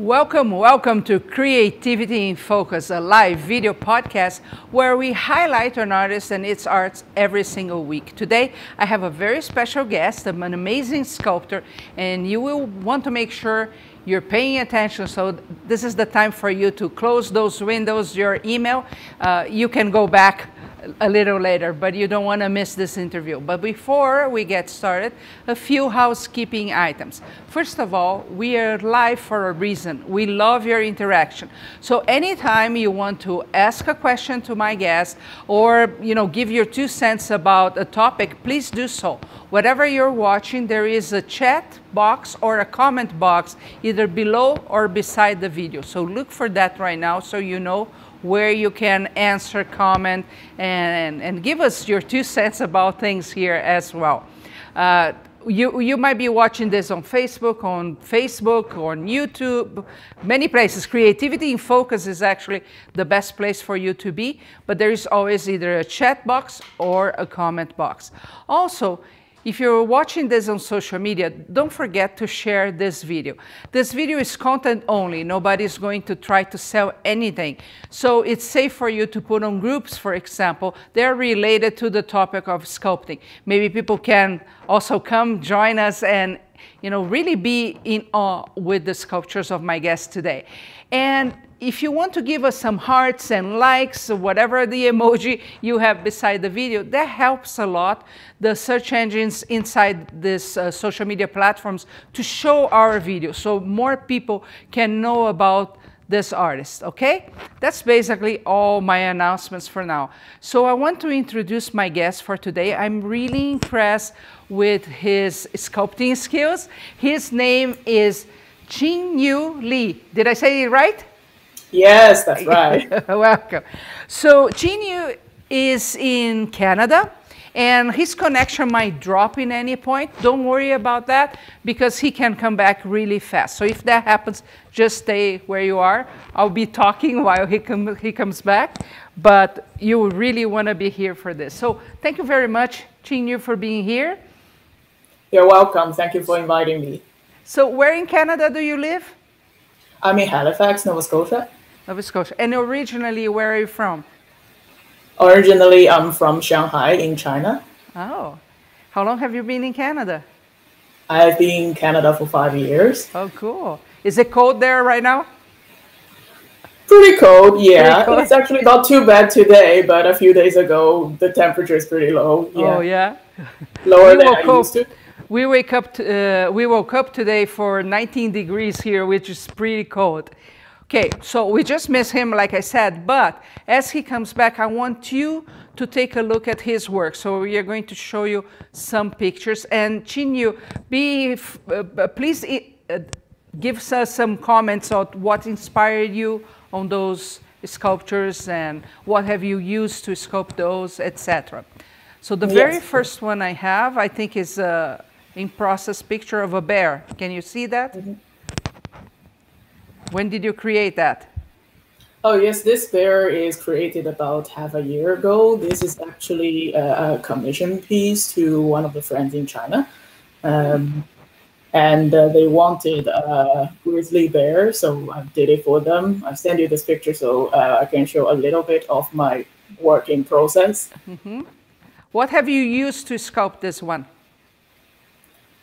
Welcome, welcome to Creativity in Focus, a live video podcast where we highlight an artist and its arts every single week. Today, I have a very special guest, an amazing sculptor, and you will want to make sure you're paying attention. So this is the time for you to close those windows, your email. Uh, you can go back a little later, but you don't want to miss this interview. But before we get started, a few housekeeping items. First of all, we are live for a reason. We love your interaction. So anytime you want to ask a question to my guest or, you know, give your two cents about a topic, please do so. Whatever you're watching, there is a chat box or a comment box either below or beside the video. So look for that right now so you know where you can answer, comment, and, and give us your two cents about things here as well. Uh, you, you might be watching this on Facebook, on Facebook, on YouTube, many places. Creativity in Focus is actually the best place for you to be, but there is always either a chat box or a comment box. Also, if you're watching this on social media, don't forget to share this video. This video is content only. Nobody's going to try to sell anything. So it's safe for you to put on groups, for example. They're related to the topic of sculpting. Maybe people can also come join us and you know, really be in awe with the sculptures of my guest today. And if you want to give us some hearts and likes, whatever the emoji you have beside the video, that helps a lot the search engines inside these uh, social media platforms to show our video so more people can know about this artist, okay? That's basically all my announcements for now. So I want to introduce my guest for today. I'm really impressed with his sculpting skills. His name is Qingyu Li. Did I say it right? Yes, that's right. Welcome. So Qingyu is in Canada and his connection might drop in any point. Don't worry about that because he can come back really fast. So if that happens, just stay where you are. I'll be talking while he, com he comes back, but you really want to be here for this. So thank you very much, Qingyu, for being here. You're welcome. Thank you for inviting me. So where in Canada do you live? I'm in Halifax, Nova Scotia. Nova Scotia. And originally, where are you from? Originally, I'm from Shanghai in China. Oh, how long have you been in Canada? I've been in Canada for five years. Oh, cool. Is it cold there right now? Pretty cold, yeah. Pretty cold. It's actually not too bad today, but a few days ago, the temperature is pretty low. Yeah. Oh, yeah. Lower than I used to. We wake up. To, uh, we woke up today for 19 degrees here, which is pretty cold. Okay, so we just miss him, like I said, but as he comes back, I want you to take a look at his work. So we are going to show you some pictures. And Qingyu, be, uh, uh, please uh, give us some comments on what inspired you on those sculptures and what have you used to sculpt those, etc. So the yes. very first one I have, I think, is a in-process picture of a bear. Can you see that? Mm -hmm. When did you create that? Oh, yes, this bear is created about half a year ago. This is actually a, a commission piece to one of the friends in China. Um, and uh, they wanted a grizzly bear, so I did it for them. I sent you this picture so uh, I can show a little bit of my working process. Mm -hmm. What have you used to sculpt this one?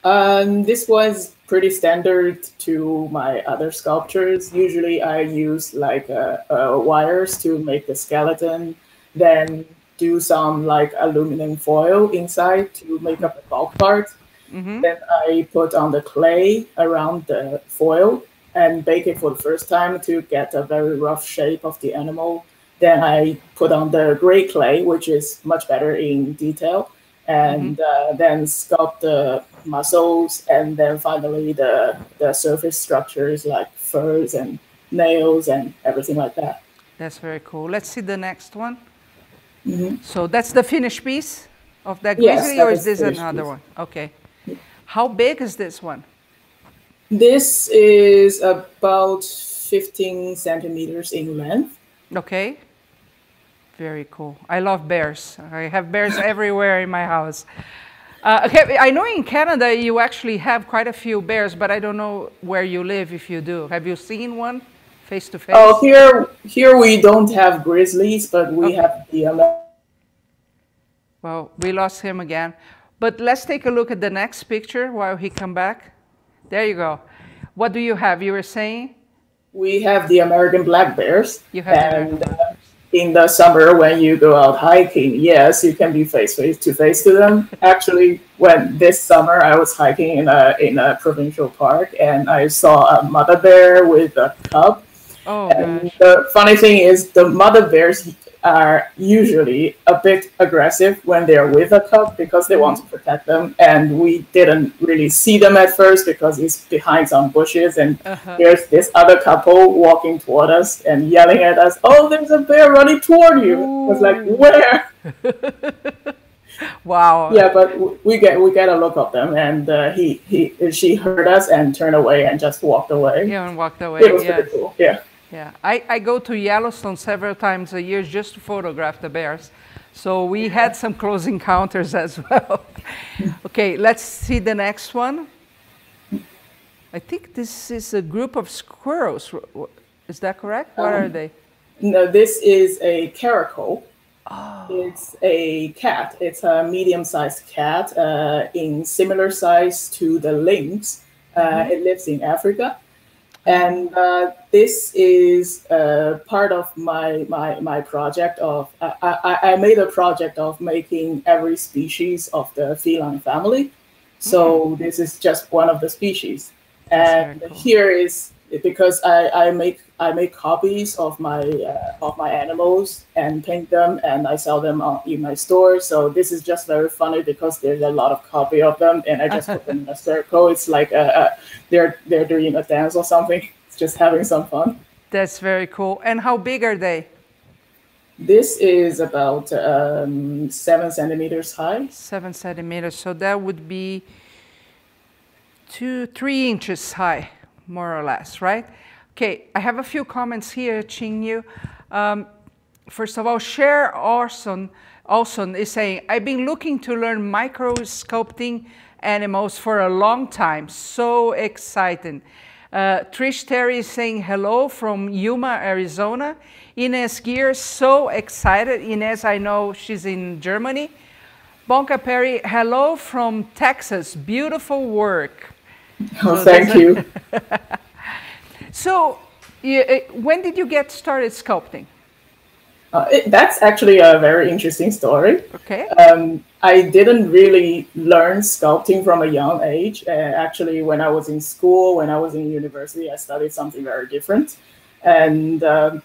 Um, this was pretty standard to my other sculptures. Usually I use like uh, uh, wires to make the skeleton, then do some like aluminum foil inside to make up the bulk part. Mm -hmm. Then I put on the clay around the foil and bake it for the first time to get a very rough shape of the animal. Then I put on the gray clay, which is much better in detail and mm-hmm. uh, then sculpt the muscles, and then finally the the surface structures like furs and nails and everything like that. That's very cool. Let's see the next one. Mm-hmm. So that's the finished piece of that grizzly, yes, or is this another piece. one? Okay. How big is this one? This is about 15 centimeters in length. Okay. Very cool. I love bears. I have bears everywhere in my house. Uh, okay, I know in Canada you actually have quite a few bears, but I don't know where you live if you do. Have you seen one face to face? Oh, here here we don't have grizzlies, but we okay. have the. well, we lost him again, but let's take a look at the next picture while he come back. There you go. What do you have? You were saying. We have the American black bears. You have and, uh, in the summer when you go out hiking, yes, you can be face face to face to them. Actually, when this summer I was hiking in a in a provincial park and I saw a mother bear with a cub. Oh, and gosh. the funny thing is, the mother bears are usually a bit aggressive when they're with a cub because they want to protect them. And we didn't really see them at first because it's behind some bushes. And uh-huh. there's this other couple walking toward us and yelling at us, Oh, there's a bear running toward you. Ooh. I was like, Where? wow. Yeah, but we get we get a look of them, and uh, he he she heard us and turned away and just walked away. Yeah, and walked away. It was pretty cool. Yeah. Yeah, I, I go to Yellowstone several times a year just to photograph the bears. So we had some close encounters as well. okay, let's see the next one. I think this is a group of squirrels. Is that correct? What um, are they? No, this is a caracal. Oh. It's a cat. It's a medium-sized cat uh, in similar size to the lynx. Uh, mm -hmm. It lives in Africa and uh, this is uh, part of my my my project of I, I, I, made a project of making every species of the feline family so mm-hmm. this is just one of the species and cool. here is because I, I make I make copies of my uh, of my animals and paint them and I sell them on, in my store. So this is just very funny because there's a lot of copy of them and I just put them in a circle. It's like a, a, they're they're doing a dance or something. It's just having some fun. That's very cool. And how big are they? This is about um, seven centimeters high. Seven centimeters. So that would be two, three inches high more or less, right? Okay, I have a few comments here, Qing Um, first of all, Cher Orson, Olson is saying, I've been looking to learn micro sculpting animals for a long time. So exciting. Uh, Trish Terry is saying hello from Yuma, Arizona. Ines Gear, so excited. Ines, I know she's in Germany. Bonka Perry, hello from Texas. Beautiful work. Oh, so thank you. so, uh, when did you get started sculpting? Uh, it, that's actually a very interesting story. Okay. Um, I didn't really learn sculpting from a young age. Uh, actually, when I was in school, when I was in university, I studied something very different. And um,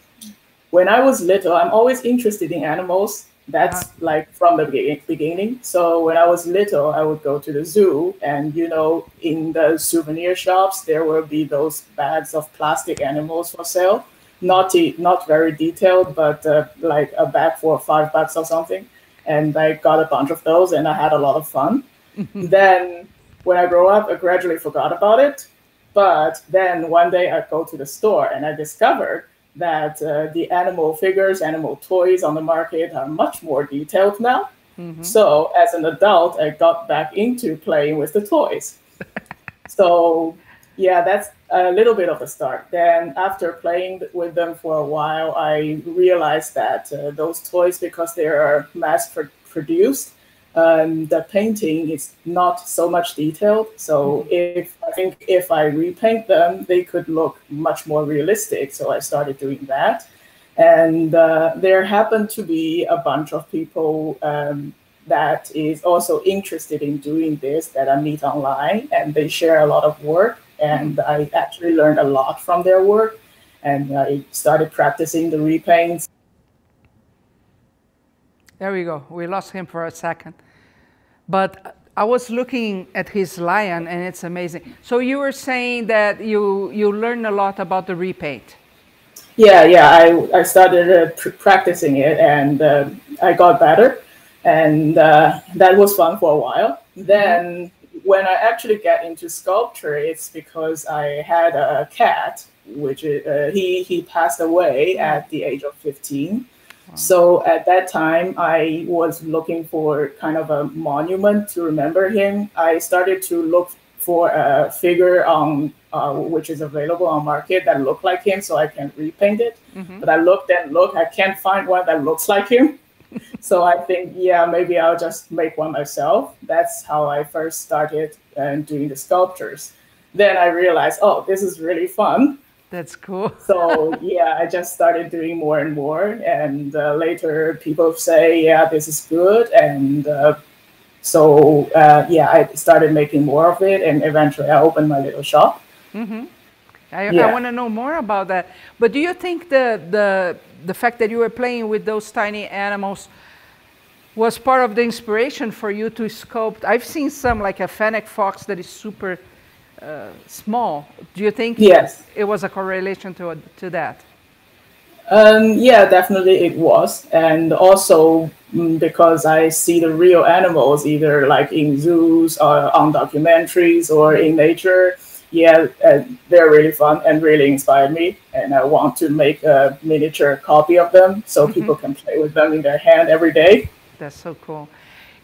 when I was little, I'm always interested in animals that's uh-huh. like from the beginning. So when I was little, I would go to the zoo, and you know, in the souvenir shops, there will be those bags of plastic animals for sale. Not not very detailed, but uh, like a bag for five bucks or something. And I got a bunch of those, and I had a lot of fun. then when I grow up, I gradually forgot about it. But then one day I go to the store and I discovered that uh, the animal figures, animal toys on the market are much more detailed now. Mm-hmm. So as an adult, I got back into playing with the toys. so yeah, that's a little bit of a start. Then after playing with them for a while, I realized that uh, those toys, because they are mass produced, um, the painting is not so much detailed. So mm-hmm. if I think if I repaint them, they could look much more realistic. So I started doing that, and uh, there happened to be a bunch of people um, that is also interested in doing this that I meet online, and they share a lot of work, and I actually learned a lot from their work, and I started practicing the repaints there we go. We lost him for a second. But I was looking at his lion and it's amazing. So you were saying that you, you learned a lot about the repaint. Yeah, yeah. I, I started uh, pr practicing it and uh, I got better. And uh, that was fun for a while. Then when I actually get into sculpture, it's because I had a cat, which uh, he, he passed away at the age of 15 So at that time, I was looking for kind of a monument to remember him. I started to look for a figure on uh, which is available on market that looked like him, so I can repaint it. Mm-hmm. But I looked and looked, I can't find one that looks like him. so I think, yeah, maybe I'll just make one myself. That's how I first started uh, doing the sculptures. Then I realized, oh, this is really fun. That's cool. so yeah, I just started doing more and more, and uh, later people say, yeah, this is good, and uh, so uh, yeah, I started making more of it, and eventually I opened my little shop. Mm-hmm. I, yeah. I want to know more about that. But do you think the the the fact that you were playing with those tiny animals was part of the inspiration for you to sculpt? I've seen some like a fennec fox that is super uh, small. Do you think yes. it was a correlation to, to that? Um, yeah, definitely it was. And also mm, because I see the real animals either like in zoos or on documentaries or in nature. Yeah, uh, they're really fun and really inspired me. And I want to make a miniature copy of them so mm-hmm. people can play with them in their hand every day. That's so cool.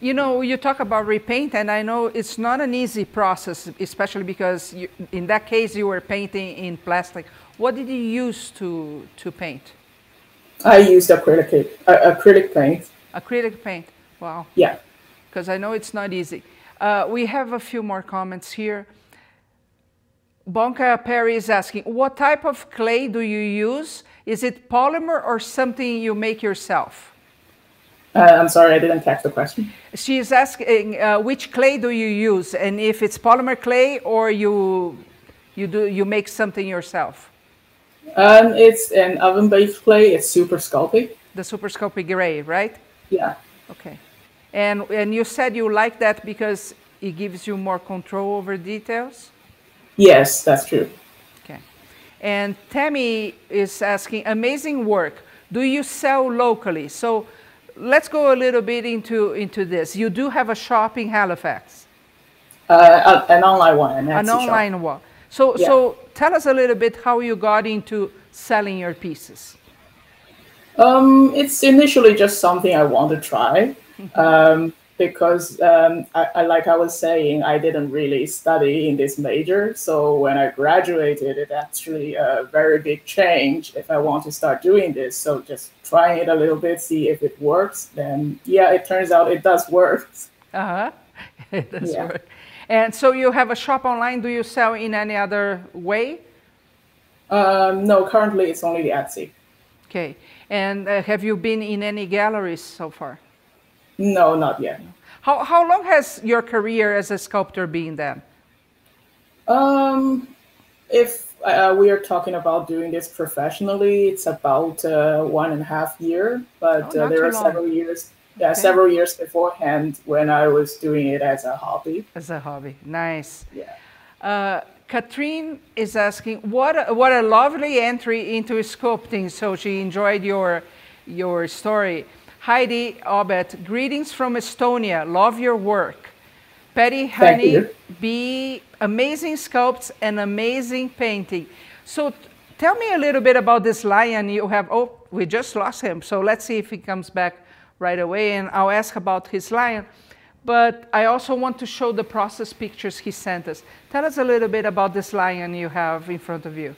You know, you talk about repaint, and I know it's not an easy process, especially because you, in that case you were painting in plastic. What did you use to, to paint? I used acrylic, uh, acrylic paint. Acrylic paint, wow. Yeah. Because I know it's not easy. Uh, we have a few more comments here. Bonka Perry is asking, what type of clay do you use? Is it polymer or something you make yourself? Uh, I'm sorry, I didn't catch the question. She is asking uh, which clay do you use, and if it's polymer clay or you you do you make something yourself. Um, it's an oven-based clay. It's super sculpey. The super sculpey gray, right? Yeah. Okay. And and you said you like that because it gives you more control over details. Yes, that's true. Okay. And Tammy is asking, amazing work. Do you sell locally? So let's go a little bit into, into this. You do have a shop in Halifax. Uh, an online one. An online shop. one. So, yeah. so tell us a little bit how you got into selling your pieces. Um, it's initially just something I want to try. Mm-hmm. Um, because um, I, I, like I was saying, I didn't really study in this major. So when I graduated, it actually a very big change if I want to start doing this. So just trying it a little bit, see if it works. Then yeah, it turns out it does work. Uh huh. It does yeah. work. And so you have a shop online. Do you sell in any other way? Um, no, currently it's only the Etsy. Okay. And uh, have you been in any galleries so far? No, not yet. How, how long has your career as a sculptor been then? Um, if uh, we are talking about doing this professionally, it's about uh, one and a half year, but oh, uh, there are long. several years. Yeah, okay. several years beforehand when I was doing it as a hobby. As a hobby, nice. Yeah. Uh, Katrine is asking, what a, what a lovely entry into sculpting. So she enjoyed your your story. Heidi Obet, greetings from Estonia. Love your work. Patty Honey, be amazing sculpts and amazing painting. So tell me a little bit about this lion you have. Oh, we just lost him. So let's see if he comes back right away and I'll ask about his lion. But I also want to show the process pictures he sent us. Tell us a little bit about this lion you have in front of you.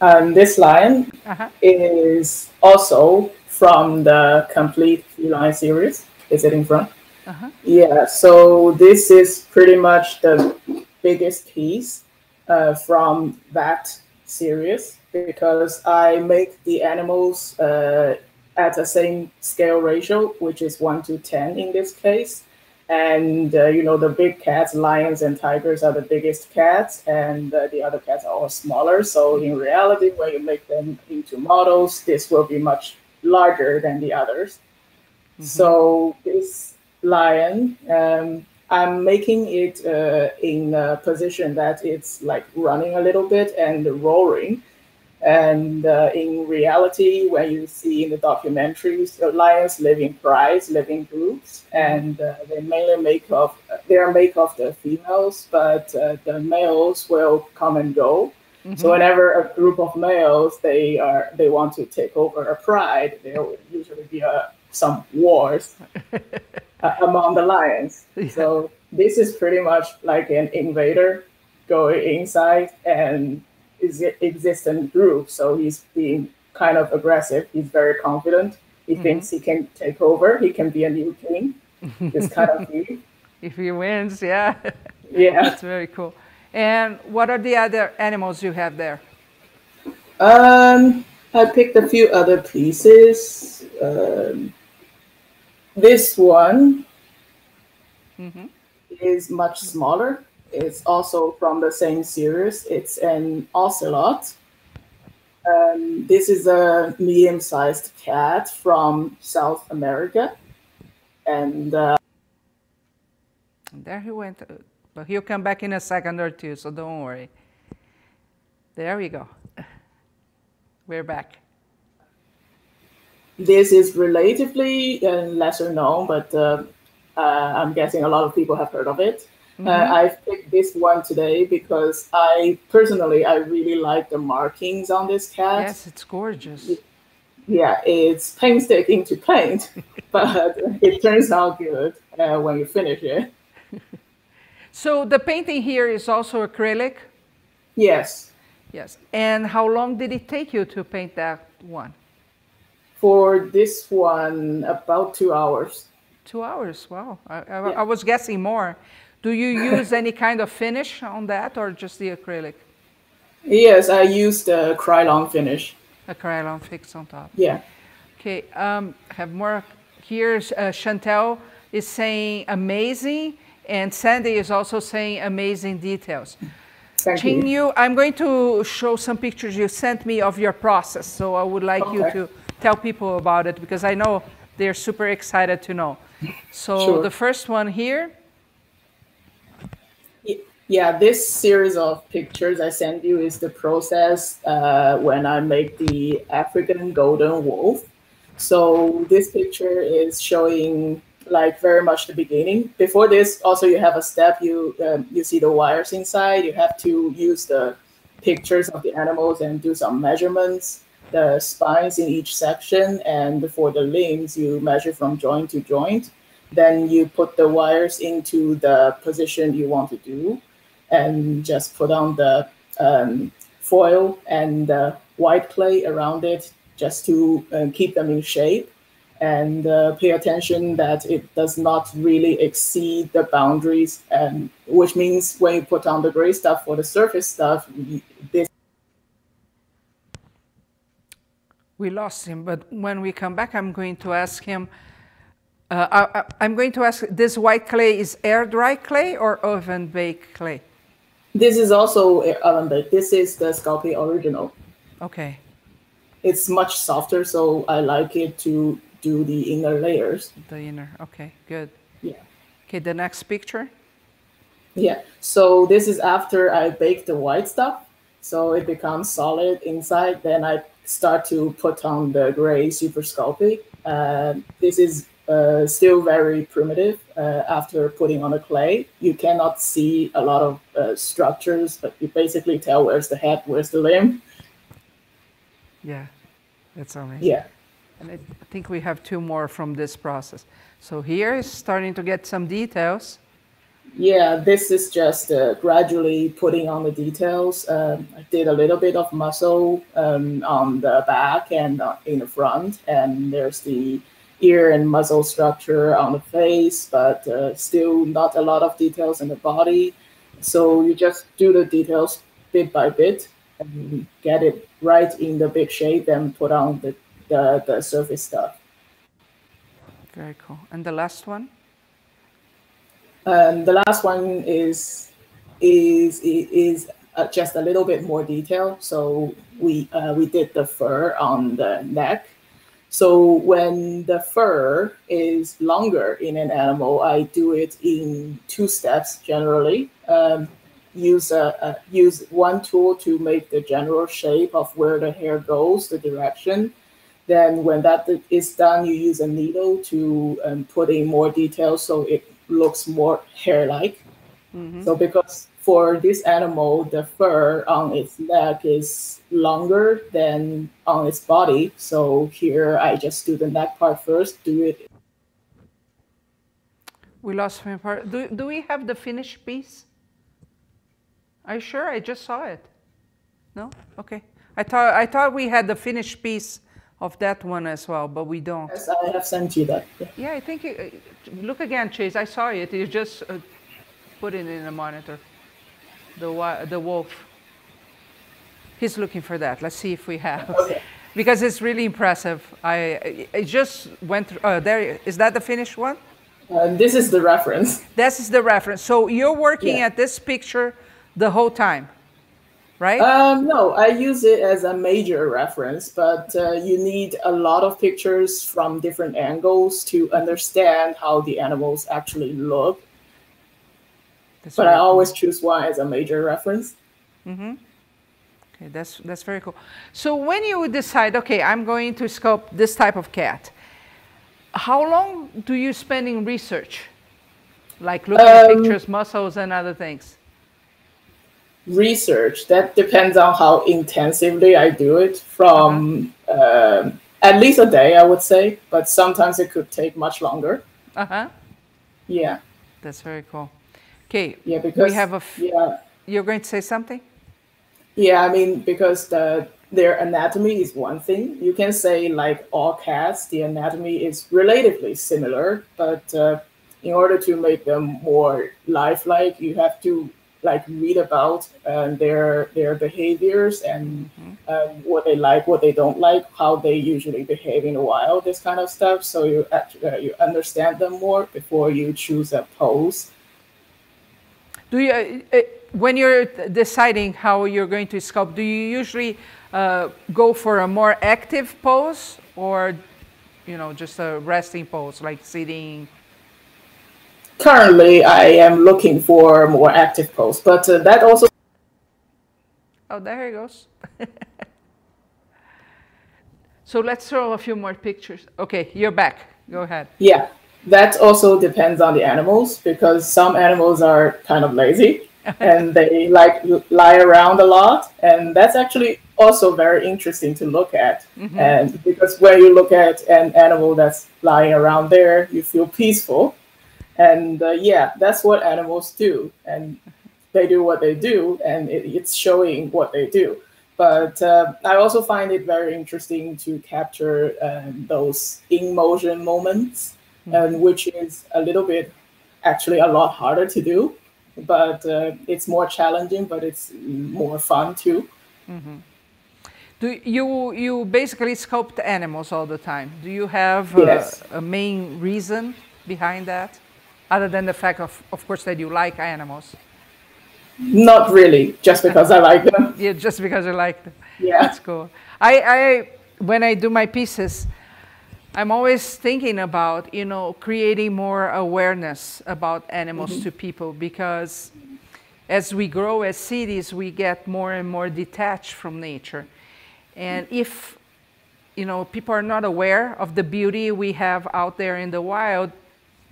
Um, this lion uh -huh. is also from the complete feline series. Is it in front? Uh-huh. Yeah, so this is pretty much the biggest piece uh, from that series because I make the animals uh, at the same scale ratio, which is 1 to 10 in this case. And, uh, you know, the big cats, lions and tigers are the biggest cats, and uh, the other cats are all smaller. So in reality, when you make them into models, this will be much larger than the others. Mm-hmm. So this lion, um, I'm making it uh, in a position that it's like running a little bit and roaring. And uh, in reality, when you see in the documentaries, the lions live in prides, live in groups, and uh, they mainly make of they are make of the females, but uh, the males will come and go. Mm-hmm. So whenever a group of males they are they want to take over a pride, there will usually be a, some wars uh, among the lions. Yeah. So this is pretty much like an invader going inside and is existent group. So he's being kind of aggressive. He's very confident. He mm-hmm. thinks he can take over. He can be a new king. This kind of thing. If he wins, yeah. Yeah. That's very cool. And what are the other animals you have there? Um, I picked a few other pieces. Um, this one mm-hmm. is much smaller. It's also from the same series. It's an ocelot. Um, this is a medium-sized cat from South America, and uh, there he went. But he'll come back in a second or two, so don't worry. There we go. We're back. This is relatively uh, lesser known, but uh, uh, I'm guessing a lot of people have heard of it. Mm-hmm. Uh, I've picked this one today because I personally I really like the markings on this cat. Yes, it's gorgeous. Yeah, it's painstaking to paint, but it turns out good uh, when you finish it. So the painting here is also acrylic? Yes. Yes. And how long did it take you to paint that one? For this one, about two hours. Two hours, wow. I, I, yeah. I was guessing more. Do you use any kind of finish on that or just the acrylic? Yes, I use the Krylon finish. A Krylon fix on top. Yeah. Okay, um, have more. Here's uh, Chantel is saying amazing. And Sandy is also saying amazing details. Thank Qingyu, I'm going to show some pictures you sent me of your process. So I would like okay. you to tell people about it because I know they're super excited to know. So sure. the first one here. Yeah, this series of pictures I sent you is the process uh, when I make the African golden wolf. So this picture is showing like very much the beginning. Before this, also you have a step. You um, you see the wires inside. You have to use the pictures of the animals and do some measurements. The spines in each section, and for the limbs, you measure from joint to joint. Then you put the wires into the position you want to do, and just put on the um, foil and the white clay around it just to uh, keep them in shape. And uh, pay attention that it does not really exceed the boundaries and which means when you put on the gray stuff for the surface stuff this we lost him but when we come back i'm going to ask him uh, I, am going to ask this white clay is air dry clay or oven baked clay this is also oven baked this is the Sculpey original okay it's much softer so i like it to do the inner layers. The inner, okay, good. Yeah. Okay, the next picture. Yeah, so this is after I bake the white stuff. So it becomes solid inside. Then I start to put on the gray super Sculpey. Uh, this is uh, still very primitive uh, after putting on the clay. You cannot see a lot of uh, structures, but you basically tell where's the head, where's the limb. Yeah, that's amazing. Yeah. And I think we have two more from this process. So here is starting to get some details. Yeah, this is just uh, gradually putting on the details. Um, I did a little bit of muscle um, on the back and uh, in the front, and there's the ear and muzzle structure on the face, but uh, still not a lot of details in the body. So you just do the details bit by bit and get it right in the big shape and put on the the, the surface stuff. Very cool. And the last one? Um, the last one is is is uh, just a little bit more detail. So we uh, we did the fur on the neck. So when the fur is longer in an animal, I do it in two steps generally. Um, use a, a, use one tool to make the general shape of where the hair goes, the direction, then when that is done, you use a needle to um, put in more details so it looks more hair-like. Mm-hmm. So because for this animal, the fur on its neck is longer than on its body. So here I just do the neck part first, do it. We lost my part. Do, do we have the finished piece? Are you sure? I just saw it. No? Okay. I thought, I thought we had the finished piece of that one as well, but we don't. Yes, I have sent you that. Yeah, yeah I think, it, look again, Chase. I saw it. You just uh, put it in the monitor the, the wolf. He's looking for that. Let's see if we have. Okay. Because it's really impressive. I it just went through. Oh, there is that the finished one? Uh, this is the reference. This is the reference. So you're working yeah. at this picture the whole time, right? Um, no, I use it as a major reference, but uh, you need a lot of pictures from different angles to understand how the animals actually look that's but I always choose one as a major reference. Mm-hmm. Okay, that's that's very cool. So when you decide, okay, I'm going to sculpt this type of cat, how long do you spend in research, like looking um, at pictures, muscles, and other things? Research that depends on how intensively I do it. From uh-huh. uh, at least a day, I would say, but sometimes it could take much longer. Uh huh. Yeah. That's very cool. Okay. Yeah, because we have a. F- yeah. You're going to say something? Yeah, I mean because the their anatomy is one thing. You can say like all cats, the anatomy is relatively similar, but uh, in order to make them more lifelike, you have to like read about uh, their their behaviors and mm-hmm. um, what they like, what they don't like, how they usually behave in the wild, this kind of stuff. So you actually, uh, you understand them more before you choose a pose do you, uh, uh, when you're deciding how you're going to sculpt, do you usually uh, go for a more active pose or, you know, just a resting pose, like sitting? Currently, I am looking for more active pose, but uh, that also. Oh, there he goes. so let's throw a few more pictures. Okay, you're back. Go ahead. Yeah that also depends on the animals because some animals are kind of lazy and they like lie around a lot. And that's actually also very interesting to look at. Mm-hmm. and because when you look at an animal that's lying around there you feel peaceful. And uh, yeah that's what animals do. And they do what they do and it, it's showing what they do. But uh, i also find it very interesting to capture um, those in motion moments and which is a little bit actually a lot harder to do but uh, it's more challenging but it's more fun too. Mm-hmm. do you you basically sculpt animals all the time. Do you have uh, yes. a main reason behind that other than the fact of of course that you like animals? Not really just because i like them. Yeah just because i like them. Yeah. That's cool. I i when i do my pieces I'm always thinking about, you know, creating more awareness about animals mm-hmm. to people because as we grow as cities, we get more and more detached from nature. And if, you know, people are not aware of the beauty we have out there in the wild,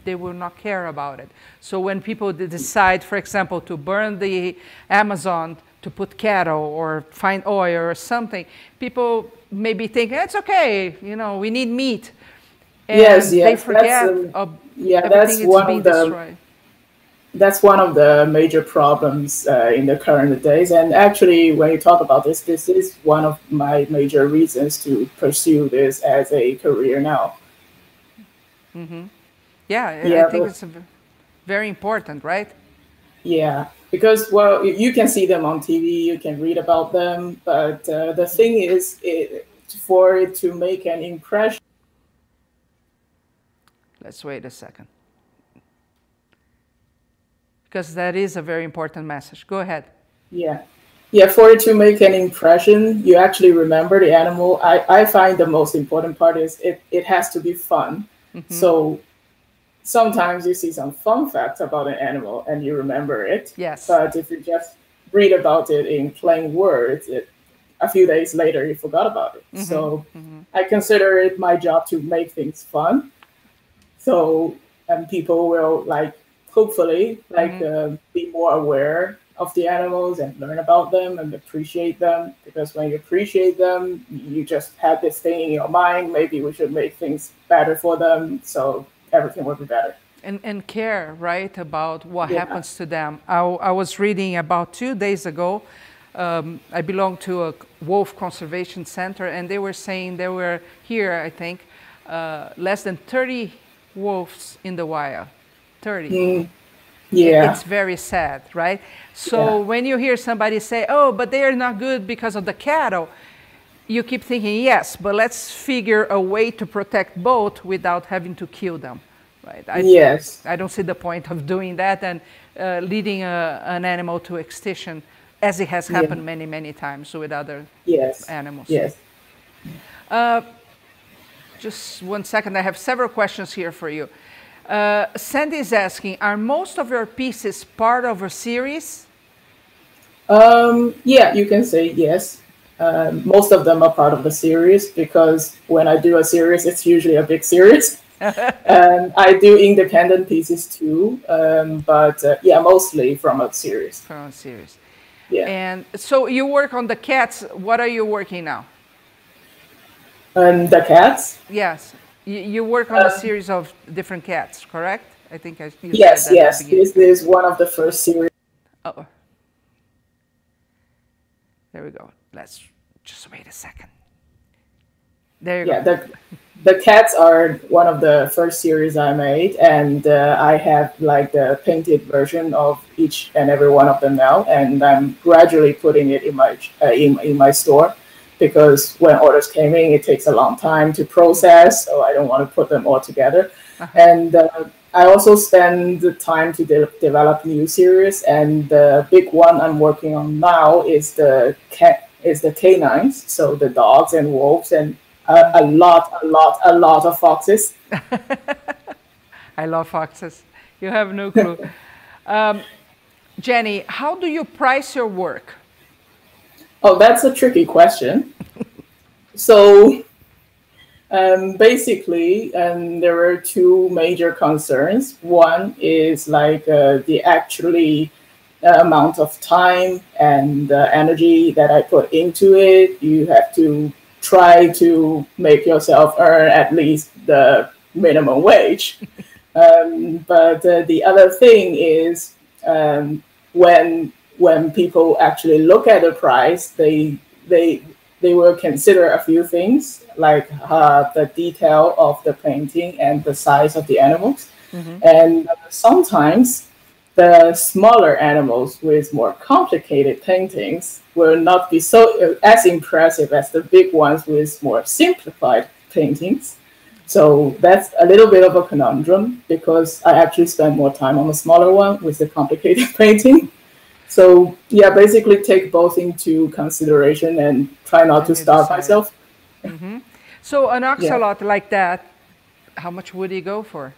they will not care about it. So when people decide, for example, to burn the Amazon to put cattle or find oil or something, people maybe think it's okay, you know, we need meat. And yes, yes, they forget that's, yeah, that's one of the destroyed. that's one of the major problems uh, in the current days. And actually, when you talk about this, this is one of my major reasons to pursue this as a career now. Mm-hmm. Yeah, yeah, I think it's very important, right? Yeah, because well, you can see them on TV, you can read about them, but uh, the thing is, it, for it to make an impression Let's wait a second. Because that is a very important message. Go ahead. Yeah. Yeah, for it to make an impression, you actually remember the animal. I, I find the most important part is it, it has to be fun. Mm-hmm. So sometimes you see some fun facts about an animal and you remember it. Yes. But if you just read about it in plain words, it, a few days later you forgot about it. Mm-hmm. So mm-hmm. I consider it my job to make things fun so and people will like hopefully like mm-hmm. uh, be more aware of the animals and learn about them and appreciate them. Because when you appreciate them, you just have this thing in your mind. Maybe we should make things better for them, so everything will be better. And, and care, right, about what yeah. happens to them. I, I was reading about two days ago. Um, I belong to a wolf conservation center, and they were saying there were here, I think, uh, less than 30 wolves in the wild. 30. Mm. Yeah. It's very sad, right? So yeah. when you hear somebody say, oh, but they are not good because of the cattle, you keep thinking, yes, but let's figure a way to protect both without having to kill them, right? I, yes. I don't see the point of doing that and uh, leading a, an animal to extinction as it has happened yeah. many, many times with other yes. animals. Yes. Uh, just one second, I have several questions here for you. Uh, Sandy is asking, are most of your pieces part of a series? Um, yeah, you can say yes. Um, most of them are part of the series because when I do a series, it's usually a big series. and I do independent pieces too, um, but uh, yeah, mostly from a series. From a series. Yeah. And so you work on the cats. What are you working now? Um, the cats? Yes. You, you work on uh, a series of different cats, correct? I think I. yes, yes. This is one of the first series. Oh. There we go. Let's just wait a second. There you yeah, go. The, the cats are one of the first series I made, and uh, I have like the painted version of each and every one of them now, and I'm gradually putting it in my uh, in, in my store because when orders came in, it takes a long time to process, so I don't want to put them all together. Uh-huh. And uh, I also spend the time to de- develop new series, and the big one I'm working on now is the cat is the canines, so the dogs and wolves, and a, a lot, a lot, a lot of foxes. I love foxes. You have no clue. um, Jenny, how do you price your work? Oh, that's a tricky question. so um, basically, um, there are two major concerns. One is like uh, the actually amount of time and uh, energy that I put into it. You have to try to make yourself earn at least the minimum wage. um, but uh, the other thing is um, when when people actually look at the price, they they they will consider a few things like uh, the detail of the painting and the size of the animals. Mm-hmm. And sometimes the smaller animals with more complicated paintings will not be so uh, as impressive as the big ones with more simplified paintings. So that's a little bit of a conundrum because I actually spend more time on the smaller one with the complicated painting. So yeah, basically take both into consideration and try not to starve myself. Mm-hmm. So an ocelot yeah. like that, how much would he go for?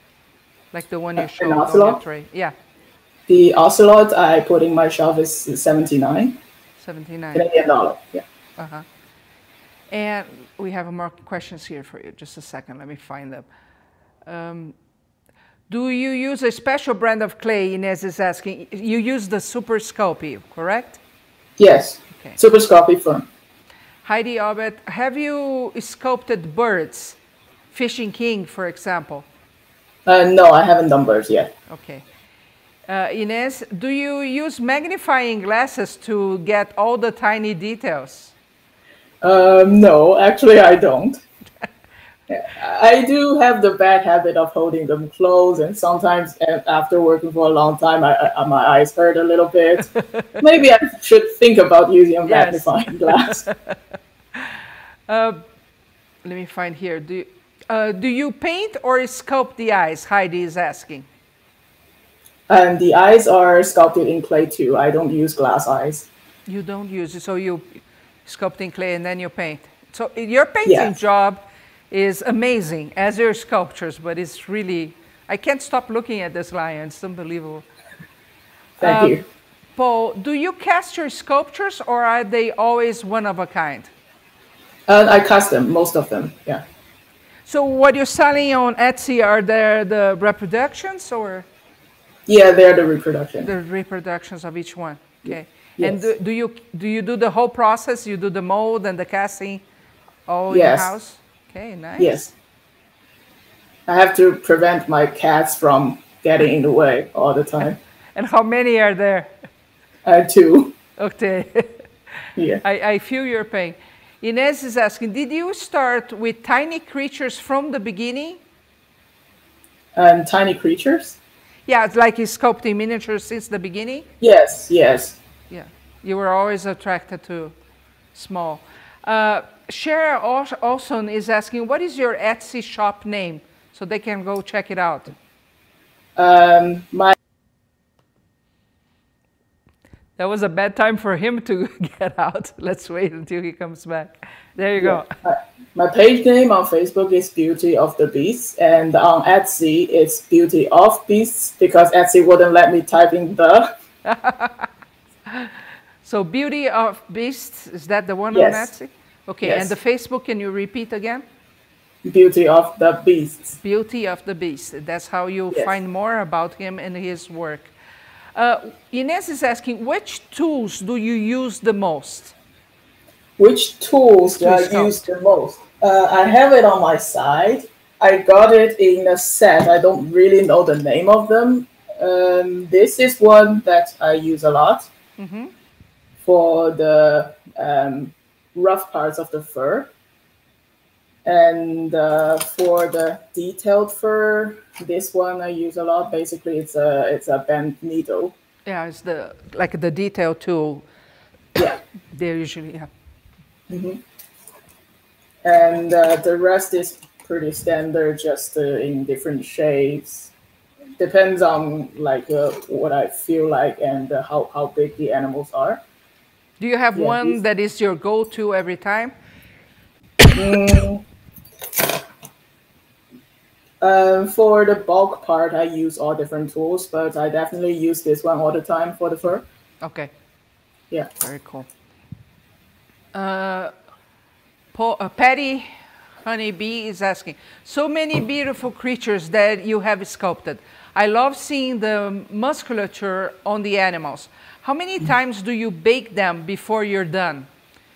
Like the one you showed on your tray? Yeah. The ocelot I put in my shelf is 79. 79. Canadian dollar, yeah. Uh-huh. And we have more questions here for you. Just a second, let me find them. Um, do you use a special brand of clay? Inez is asking. You use the Super Sculpey, correct? Yes. Okay. Super Sculpey firm. Heidi Obet, have you sculpted birds? Fishing King, for example. Uh, no, I haven't done birds yet. Okay. Uh, Inez, do you use magnifying glasses to get all the tiny details? Um, no, actually, I don't. I do have the bad habit of holding them close, and sometimes after working for a long time, I, I, my eyes hurt a little bit. Maybe I should think about using a magnifying glass. Uh, let me find here. Do you, uh, do you paint or sculpt the eyes? Heidi is asking. And the eyes are sculpted in clay too. I don't use glass eyes. You don't use it, so you sculpt in clay and then you paint. So your painting job is amazing, as your sculptures, but it's really, I can't stop looking at this lion. It's unbelievable. Thank um, you. Paul, do you cast your sculptures or are they always one of a kind? Uh, I cast them, most of them, yeah. So what you're selling on Etsy, are there the reproductions or? Yeah, they're the reproduction. The reproductions of each one. Okay. Yes. And do, do, you do you do the whole process? You do the mold and the casting all yes. in the house? Okay, nice. Yes. I have to prevent my cats from getting in the way all the time. and how many are there? Uh, two. Okay. yeah. I, I feel your pain. Inez is asking, did you start with tiny creatures from the beginning? And tiny creatures? Yeah, it's like he's sculpting miniatures since the beginning? Yes, yes. Yeah, you were always attracted to small. Uh, Cher Olson is asking, what is your Etsy shop name? So they can go check it out. Um, my that was a bad time for him to get out. Let's wait until he comes back. There you yeah. go. My page name on Facebook is Beauty of the Beasts, and on Etsy it's Beauty of Beasts because Etsy wouldn't let me type in the. so Beauty of Beasts is that the one yes. on Etsy? Okay, yes. and the Facebook, can you repeat again? Beauty of the Beasts. Beauty of the Beast. That's how you yes. find more about him and his work. Uh, Inez is asking, which tools do you use the most? Which tools do I use the most? Uh, I have it on my side. I got it in a set. I don't really know the name of them. Um, this is one that I use a lot mm-hmm. for the um, rough parts of the fur. And uh, for the detailed fur, this one I use a lot. Basically, it's a it's a bent needle. Yeah, it's the like the detail tool. Yeah, they usually have. Mm-hmm. And uh, the rest is pretty standard, just uh, in different shapes. Depends on like uh, what I feel like and uh, how how big the animals are. Do you have yeah, one that is your go-to every time? Mm. Um, for the bulk part, I use all different tools, but I definitely use this one all the time for the fur. Okay. Yeah. Very cool. Uh, Paul, uh, Patty Honeybee is asking, so many beautiful creatures that you have sculpted. I love seeing the musculature on the animals. How many times do you bake them before you're done?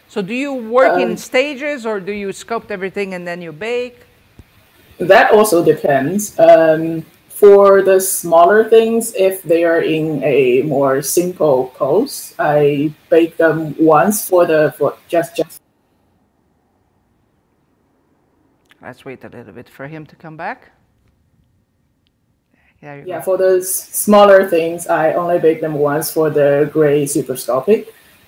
So do you work um, in stages or do you sculpt everything and then you bake? That also depends. Um, for the smaller things, if they are in a more simple pose, I bake them once for the for just just. Let's wait a little bit for him to come back. yeah, go. for the smaller things, I only bake them once for the gray super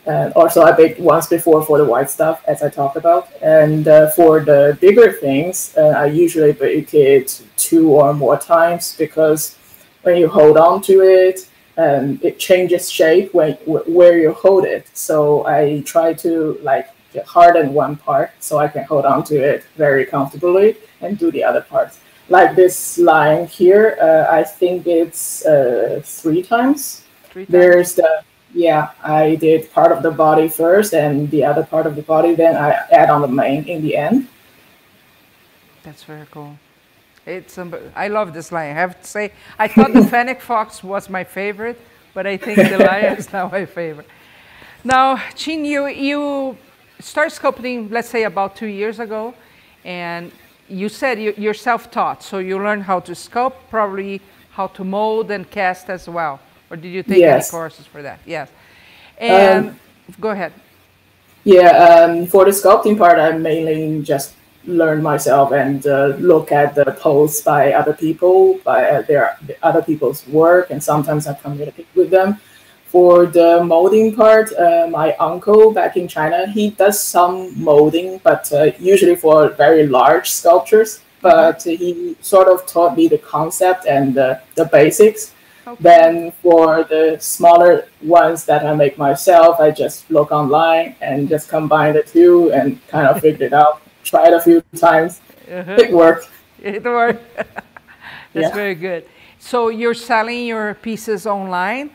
And also, I baked once before for the white stuff, as I talked about. And uh, for the bigger things, uh, I usually bake it two or more times because when you hold on to it, um, it changes shape when where you hold it. So I try to like harden one part so I can hold on to it very comfortably and do the other parts. Like this line here, uh, I think it's uh, three times. Three times. There's the yeah, I did part of the body first and the other part of the body, then I add on the mane in the end. That's very cool. It's um, I love this lion. I have to say, I thought the fennec fox was my favorite, but I think the lion is now my favorite. Now, Chin, you you start sculpting, let's say about two years ago, and you said you, you're self-taught, so you learned how to sculpt, probably how to mold and cast as well. Or did you take yes. any courses for that? Yes. And um, go ahead. Yeah, um, for the sculpting part, I mainly just learn myself and uh, look at the posts by other people, by uh, their other people's work, and sometimes I communicate with them. For the molding part, uh, my uncle back in China, he does some molding, but uh, usually for very large sculptures. But he sort of taught me the concept and the basics. Okay. Then for the smaller ones that I make myself, I just look online and just combine the two and kind of figure it out. Try it a few times. Uh-huh. It worked. It worked. That's yeah. very good. So you're selling your pieces online.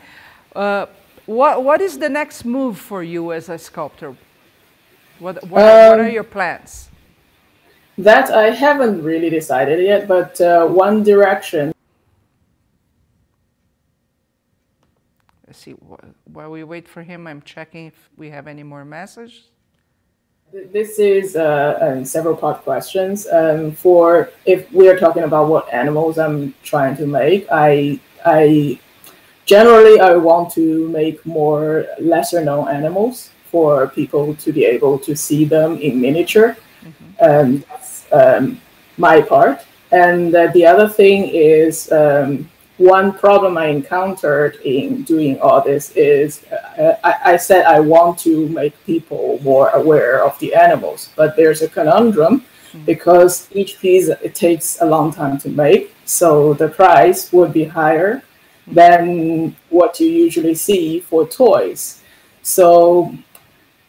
Uh, what what is the next move for you as a sculptor? What what, um, what are your plans? That I haven't really decided yet, but uh, one direction see, while we wait for him, I'm checking if we have any more messages. This is uh, um, several part questions. Um, for if we are talking about what animals I'm trying to make, I I generally I want to make more lesser known animals for people to be able to see them in miniature. Mm-hmm. Um, that's um, my part. And uh, the other thing is um, one problem I encountered in doing all this is uh, I, I, said I want to make people more aware of the animals, but there's a conundrum mm-hmm. because each piece it takes a long time to make, so the price would be higher mm-hmm. than what you usually see for toys. So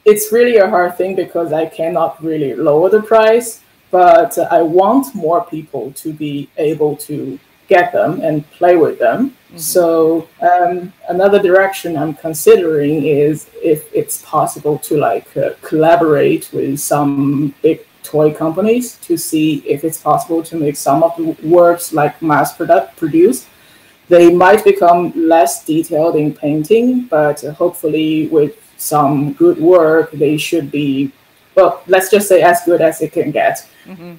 it's really a hard thing because I cannot really lower the price, but I want more people to be able to get them and play with them. Mm-hmm. So um, another direction I'm considering is if it's possible to like uh, collaborate with some big toy companies to see if it's possible to make some of the works like mass product produced. They might become less detailed in painting, but uh, hopefully with some good work, they should be well. Let's just say as good as it can get. Mm-hmm.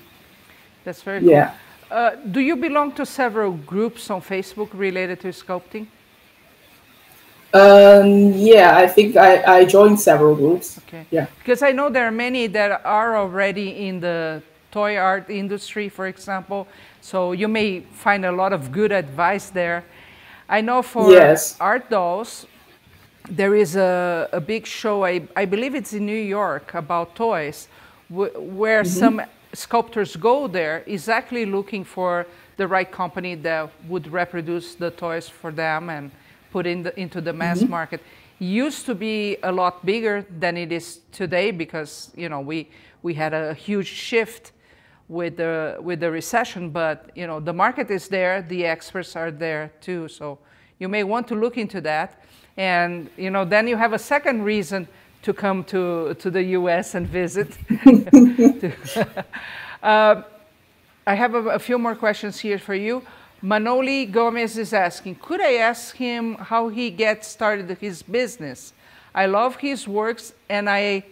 That's very cool. Uh, do you belong to several groups on Facebook related to sculpting? Um, yeah, I think I, I joined several groups. Okay. Yeah. Because I know there are many that are already in the toy art industry, for example. So you may find a lot of good advice there. I know for yes. art dolls, there is a, a big show, I, I believe it's in New York, about toys, wh where mm -hmm. some sculptors go there exactly looking for the right company that would reproduce the toys for them and put in the, into the mass mm -hmm. market. Used to be a lot bigger than it is today because you know we we had a huge shift with the with the recession, but you know the market is there, the experts are there too. So you may want to look into that, and you know then you have a second reason to come to, to the US and visit. uh, I have a, a, few more questions here for you. Manoli Gomez is asking, could I ask him how he gets started his business? I love his works and I,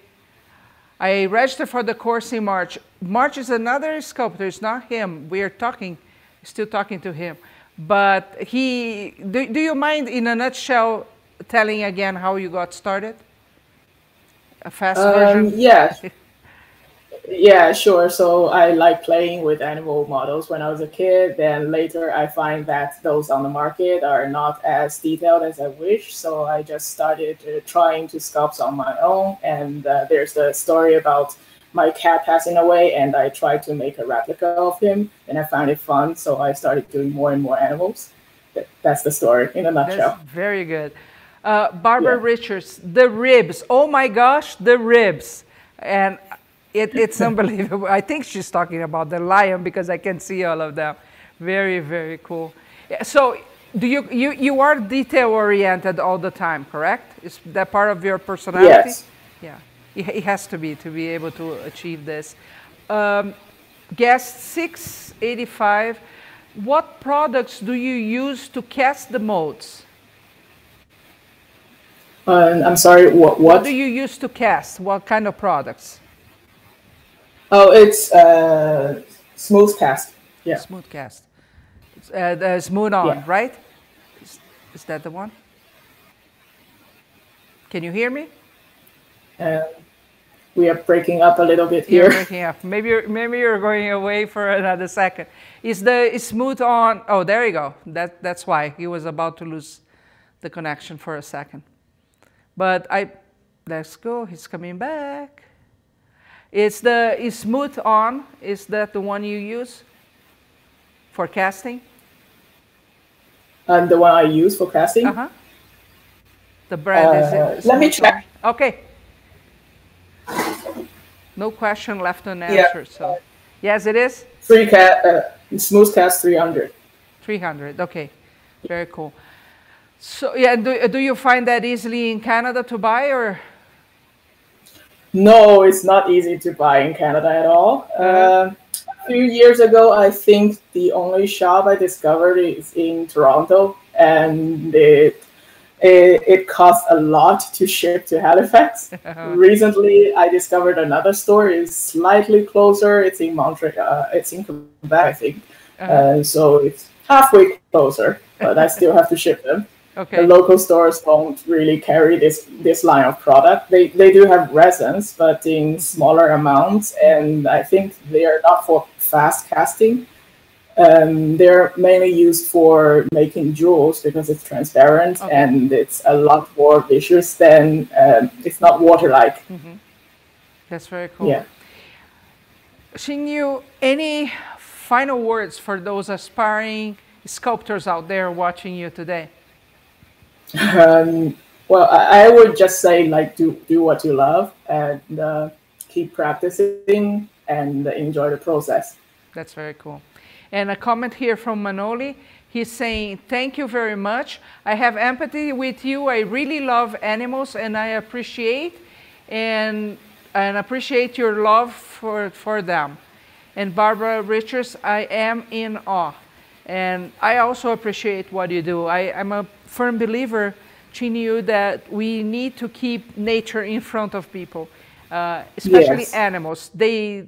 I registered for the course in March. March is another sculptor, it's not him. We are talking, still talking to him. But he, do, do you mind in a nutshell telling again how you got started? A fast um, version? Yeah. yeah, sure. So I like playing with animal models when I was a kid. Then later I find that those on the market are not as detailed as I wish. So I just started uh, trying to sculpt on my own. And uh, there's the story about my cat passing away and I tried to make a replica of him and I found it fun. So I started doing more and more animals. That's the story in a nutshell. That's very good. Uh, Barbara yeah. Richards, the ribs. Oh my gosh, the ribs. And it, it's unbelievable. I think she's talking about the lion because I can see all of them. Very, very cool. So do you, you, you are detail oriented all the time, correct? Is that part of your personality? Yes. Yeah, it, has to be to be able to achieve this. Um, guest 685, what products do you use to cast the molds? Uh, I'm sorry, what, what? What do you use to cast? What kind of products? Oh, it's uh, Smooth-Cast. Yeah. Smooth-Cast. Uh, the Smooth-On, yeah. right? Is, is, that the one? Can you hear me? Uh, we are breaking up a little bit here. You're breaking up. Maybe you're, maybe you're going away for another second. Is the is Smooth-On? Oh, there you go. That that's why he was about to lose the connection for a second. But I, let's go, he's coming back. It's the is Smooth-On, is that the one you use for casting? And the one I use for casting? Uh-huh. The brand uh, is it? Let me check. On? Okay. No question left unanswered, yeah. so. Yes, it is? Free cat, uh, Smooth-Cast 300. 300, okay. Very cool. So yeah, do, do you find that easily in Canada to buy or? No, it's not easy to buy in Canada at all. Uh, a few years ago, I think the only shop I discovered is in Toronto, and it it, it costs a lot to ship to Halifax. Recently, I discovered another store is slightly closer. It's in Montreal. Uh, it's in Quebec, I think. Uh-huh. Uh, so it's halfway closer, but I still have to ship them. Okay. The local stores don't really carry this this line of product. They they do have resins, but in smaller amounts, and I think they are not for fast casting. Um, they're mainly used for making jewels because it's transparent okay. and it's a lot more viscous than um, it's not water-like. Mm-hmm. That's very cool. Yeah. Qingyu, any final words for those aspiring sculptors out there watching you today? Um, well, I, I, would just say like do do what you love and uh, keep practicing and enjoy the process. That's very cool. And a comment here from Manoli. He's saying, thank you very much. I have empathy with you. I really love animals and I appreciate and, and appreciate your love for, for them. And Barbara Richards, I am in awe. And I also appreciate what you do. I, I'm a firm believer, she knew that we need to keep nature in front of people, uh, especially yes. animals. They,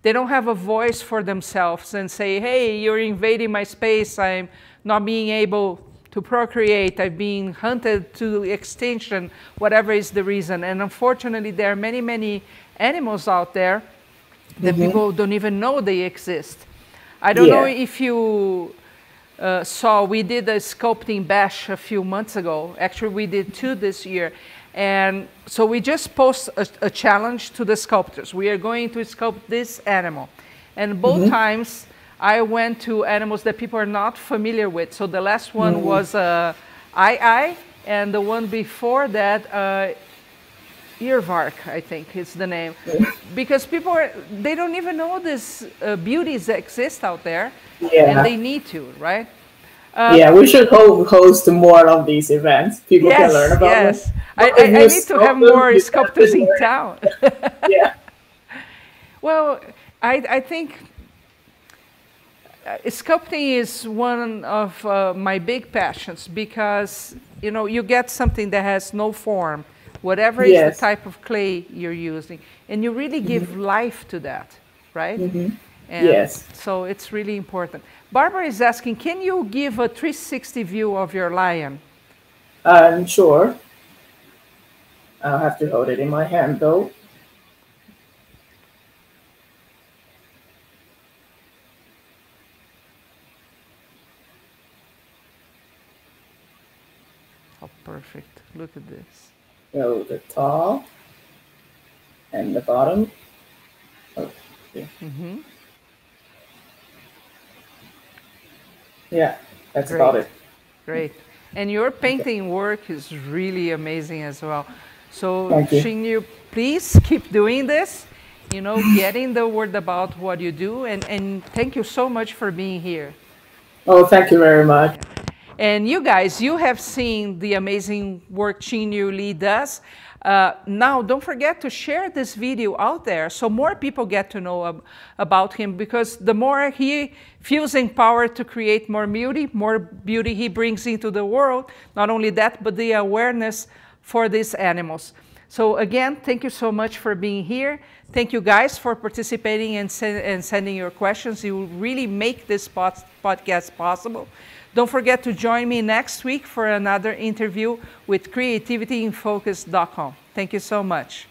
they don't have a voice for themselves and say, hey, you're invading my space. I'm not being able to procreate. I'm being hunted to extinction, whatever is the reason. And unfortunately, there are many, many animals out there that mm-hmm. people don't even know they exist. I don't yeah. know if you uh, saw, we did a sculpting bash a few months ago. Actually, we did two this year. And so we just posed a, a, challenge to the sculptors. We are going to sculpt this animal. And both mm -hmm. times I went to animals that people are not familiar with. So the last one mm -hmm. was uh, aye-aye, and the one before that, uh, Aardvark, I think is the name. because people, are, they don't even know these uh, beauties that exist out there. Yeah. And they need to, right? Uh, yeah, we should host more of these events. People yes, can learn about yes. them. I, I, I need to have more sculptors in town. yeah. Well, I, I think uh, sculpting is one of uh, my big passions because you know you get something that has no form, whatever yes. is the type of clay you're using, and you really give mm -hmm. life to that, right? Mm -hmm. yes. So it's really important. Barbara is asking, can you give a 360 view of your lion? Um, sure. I'll have to hold it in my hand though. Oh, perfect. Look at this. So the top and the bottom. Oh, yeah. Mm -hmm. Yeah, that's Great. about it. Great. And your painting work is really amazing as well. So, Qingyu, please keep doing this, you know, getting the word about what you do. And, and thank you so much for being here. Oh, thank you very much. And you guys, you have seen the amazing work Qingyu Li does. Uh, now, don't forget to share this video out there so more people get to know ab about him because the more he feels empowered to create more beauty, more beauty he brings into the world. Not only that, but the awareness for these animals. So again, thank you so much for being here. Thank you guys for participating and, and sending your questions. You really make this pod podcast possible. Don't forget to join me next week for another interview with creativityinfocus.com. Thank you so much.